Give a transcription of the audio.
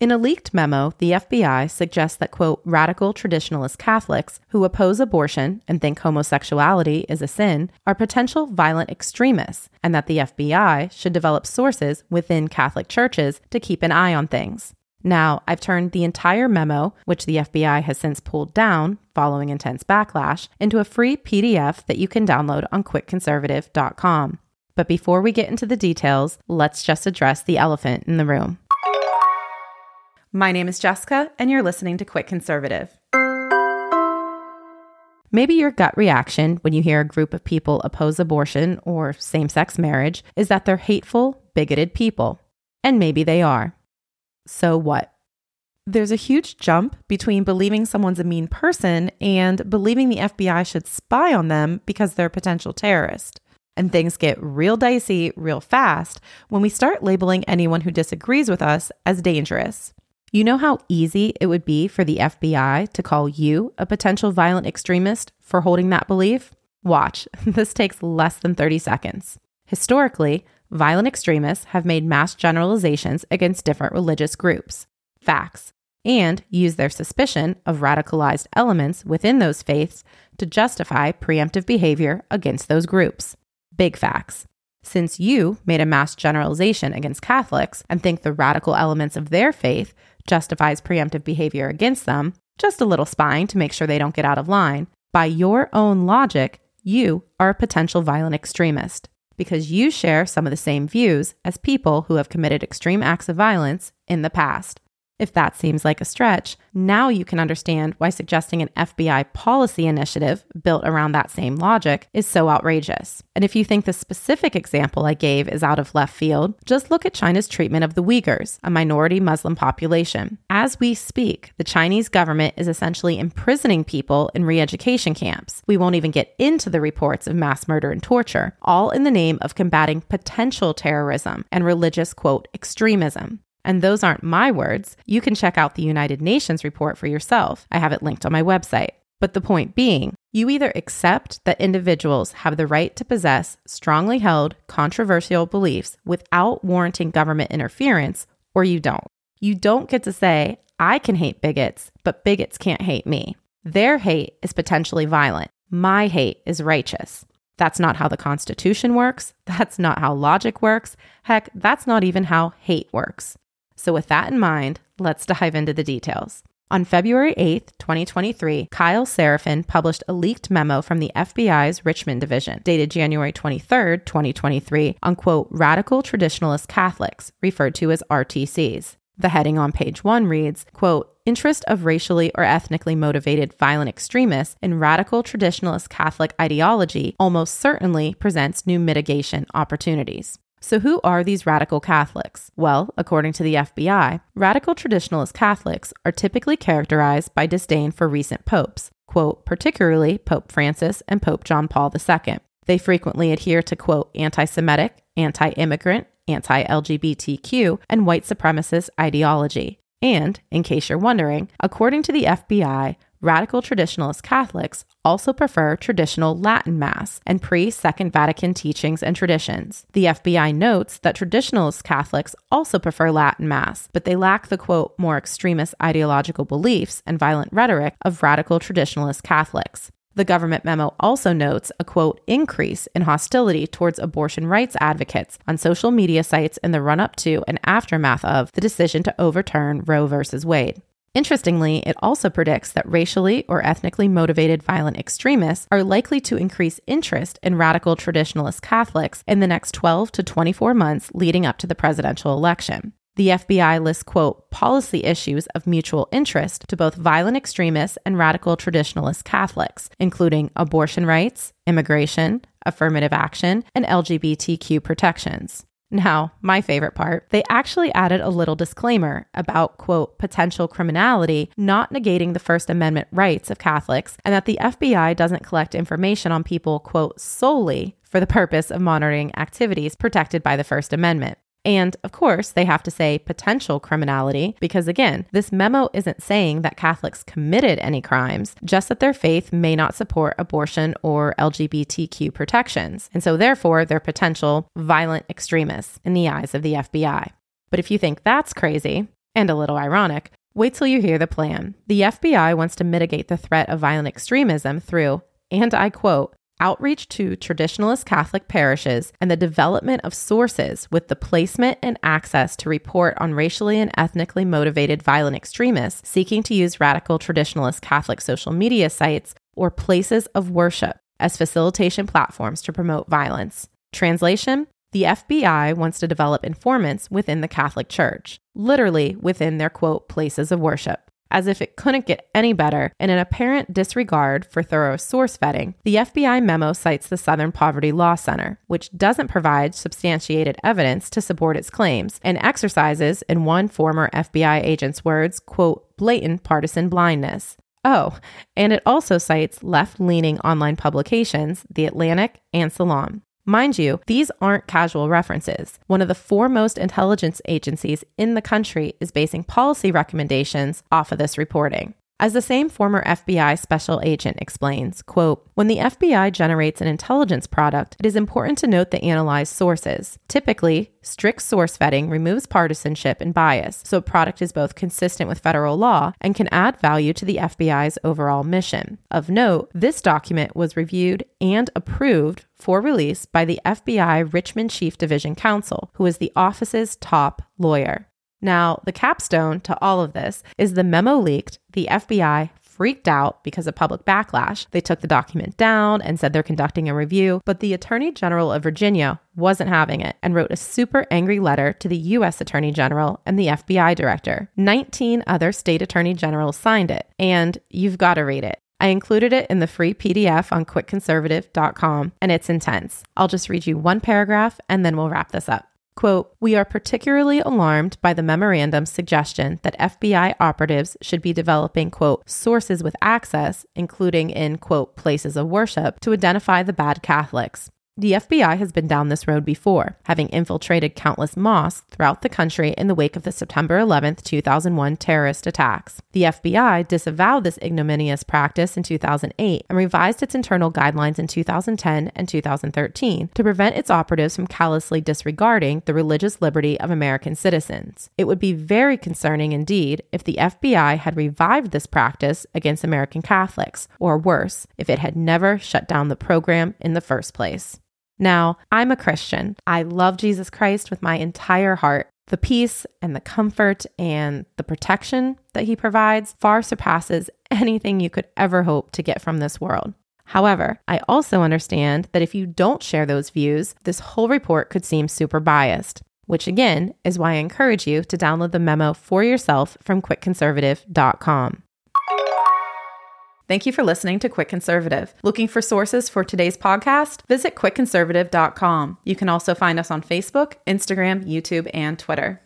In a leaked memo, the FBI suggests that, quote, radical traditionalist Catholics who oppose abortion and think homosexuality is a sin are potential violent extremists, and that the FBI should develop sources within Catholic churches to keep an eye on things. Now, I've turned the entire memo, which the FBI has since pulled down following intense backlash, into a free PDF that you can download on quickconservative.com. But before we get into the details, let's just address the elephant in the room. My name is Jessica, and you're listening to Quick Conservative. Maybe your gut reaction when you hear a group of people oppose abortion or same sex marriage is that they're hateful, bigoted people. And maybe they are. So what? There's a huge jump between believing someone's a mean person and believing the FBI should spy on them because they're a potential terrorist. And things get real dicey real fast when we start labeling anyone who disagrees with us as dangerous. You know how easy it would be for the FBI to call you a potential violent extremist for holding that belief? Watch, this takes less than 30 seconds. Historically, violent extremists have made mass generalizations against different religious groups, facts, and use their suspicion of radicalized elements within those faiths to justify preemptive behavior against those groups. Big facts. Since you made a mass generalization against Catholics and think the radical elements of their faith justifies preemptive behavior against them, just a little spying to make sure they don't get out of line, by your own logic, you are a potential violent extremist because you share some of the same views as people who have committed extreme acts of violence in the past. If that seems like a stretch, now you can understand why suggesting an FBI policy initiative built around that same logic is so outrageous. And if you think the specific example I gave is out of left field, just look at China's treatment of the Uyghurs, a minority Muslim population. As we speak, the Chinese government is essentially imprisoning people in re education camps. We won't even get into the reports of mass murder and torture, all in the name of combating potential terrorism and religious, quote, extremism. And those aren't my words. You can check out the United Nations report for yourself. I have it linked on my website. But the point being, you either accept that individuals have the right to possess strongly held, controversial beliefs without warranting government interference, or you don't. You don't get to say, I can hate bigots, but bigots can't hate me. Their hate is potentially violent. My hate is righteous. That's not how the Constitution works. That's not how logic works. Heck, that's not even how hate works. So, with that in mind, let's dive into the details. On February 8th, 2023, Kyle Seraphin published a leaked memo from the FBI's Richmond Division, dated January 23rd, 2023, on quote, radical traditionalist Catholics, referred to as RTCs. The heading on page one reads, quote, interest of racially or ethnically motivated violent extremists in radical traditionalist Catholic ideology almost certainly presents new mitigation opportunities. So, who are these radical Catholics? Well, according to the FBI, radical traditionalist Catholics are typically characterized by disdain for recent popes, quote, particularly Pope Francis and Pope John Paul II. They frequently adhere to, quote, anti Semitic, anti immigrant, anti LGBTQ, and white supremacist ideology. And, in case you're wondering, according to the FBI, Radical traditionalist Catholics also prefer traditional Latin Mass and pre Second Vatican teachings and traditions. The FBI notes that traditionalist Catholics also prefer Latin Mass, but they lack the quote, more extremist ideological beliefs and violent rhetoric of radical traditionalist Catholics. The government memo also notes a quote increase in hostility towards abortion rights advocates on social media sites in the run up to and aftermath of the decision to overturn Roe v. Wade. Interestingly, it also predicts that racially or ethnically motivated violent extremists are likely to increase interest in radical traditionalist Catholics in the next 12 to 24 months leading up to the presidential election. The FBI lists, quote, policy issues of mutual interest to both violent extremists and radical traditionalist Catholics, including abortion rights, immigration, affirmative action, and LGBTQ protections. Now, my favorite part, they actually added a little disclaimer about, quote, potential criminality, not negating the First Amendment rights of Catholics, and that the FBI doesn't collect information on people, quote, solely for the purpose of monitoring activities protected by the First Amendment. And of course, they have to say potential criminality because, again, this memo isn't saying that Catholics committed any crimes, just that their faith may not support abortion or LGBTQ protections. And so, therefore, they're potential violent extremists in the eyes of the FBI. But if you think that's crazy, and a little ironic. Wait till you hear the plan. The FBI wants to mitigate the threat of violent extremism through, and I quote, outreach to traditionalist Catholic parishes, and the development of sources with the placement and access to report on racially and ethnically motivated violent extremists seeking to use radical traditionalist Catholic social media sites or places of worship as facilitation platforms to promote violence. Translation The FBI wants to develop informants within the Catholic Church, literally within their quote, places of worship. As if it couldn't get any better, in an apparent disregard for thorough source vetting, the FBI memo cites the Southern Poverty Law Center, which doesn't provide substantiated evidence to support its claims and exercises, in one former FBI agent's words, quote, blatant partisan blindness. Oh, and it also cites left leaning online publications, The Atlantic and Salon. Mind you, these aren't casual references. One of the foremost intelligence agencies in the country is basing policy recommendations off of this reporting. As the same former FBI special agent explains, quote, when the FBI generates an intelligence product, it is important to note the analyzed sources. Typically, strict source vetting removes partisanship and bias, so a product is both consistent with federal law and can add value to the FBI's overall mission. Of note, this document was reviewed and approved for release by the FBI Richmond Chief Division Counsel, who is the office's top lawyer. Now, the capstone to all of this is the memo leaked, the FBI freaked out because of public backlash. They took the document down and said they're conducting a review, but the Attorney General of Virginia wasn't having it and wrote a super angry letter to the US Attorney General and the FBI Director. 19 other state attorney generals signed it, and you've got to read it. I included it in the free PDF on quickconservative.com, and it's intense. I'll just read you one paragraph and then we'll wrap this up. Quote, we are particularly alarmed by the memorandum's suggestion that FBI operatives should be developing, quote, sources with access, including in, quote, places of worship, to identify the bad Catholics. The FBI has been down this road before, having infiltrated countless mosques throughout the country in the wake of the September 11, 2001 terrorist attacks. The FBI disavowed this ignominious practice in 2008 and revised its internal guidelines in 2010 and 2013 to prevent its operatives from callously disregarding the religious liberty of American citizens. It would be very concerning indeed if the FBI had revived this practice against American Catholics, or worse, if it had never shut down the program in the first place. Now, I'm a Christian. I love Jesus Christ with my entire heart. The peace and the comfort and the protection that he provides far surpasses anything you could ever hope to get from this world. However, I also understand that if you don't share those views, this whole report could seem super biased, which again is why I encourage you to download the memo for yourself from quickconservative.com. Thank you for listening to Quick Conservative. Looking for sources for today's podcast? Visit quickconservative.com. You can also find us on Facebook, Instagram, YouTube, and Twitter.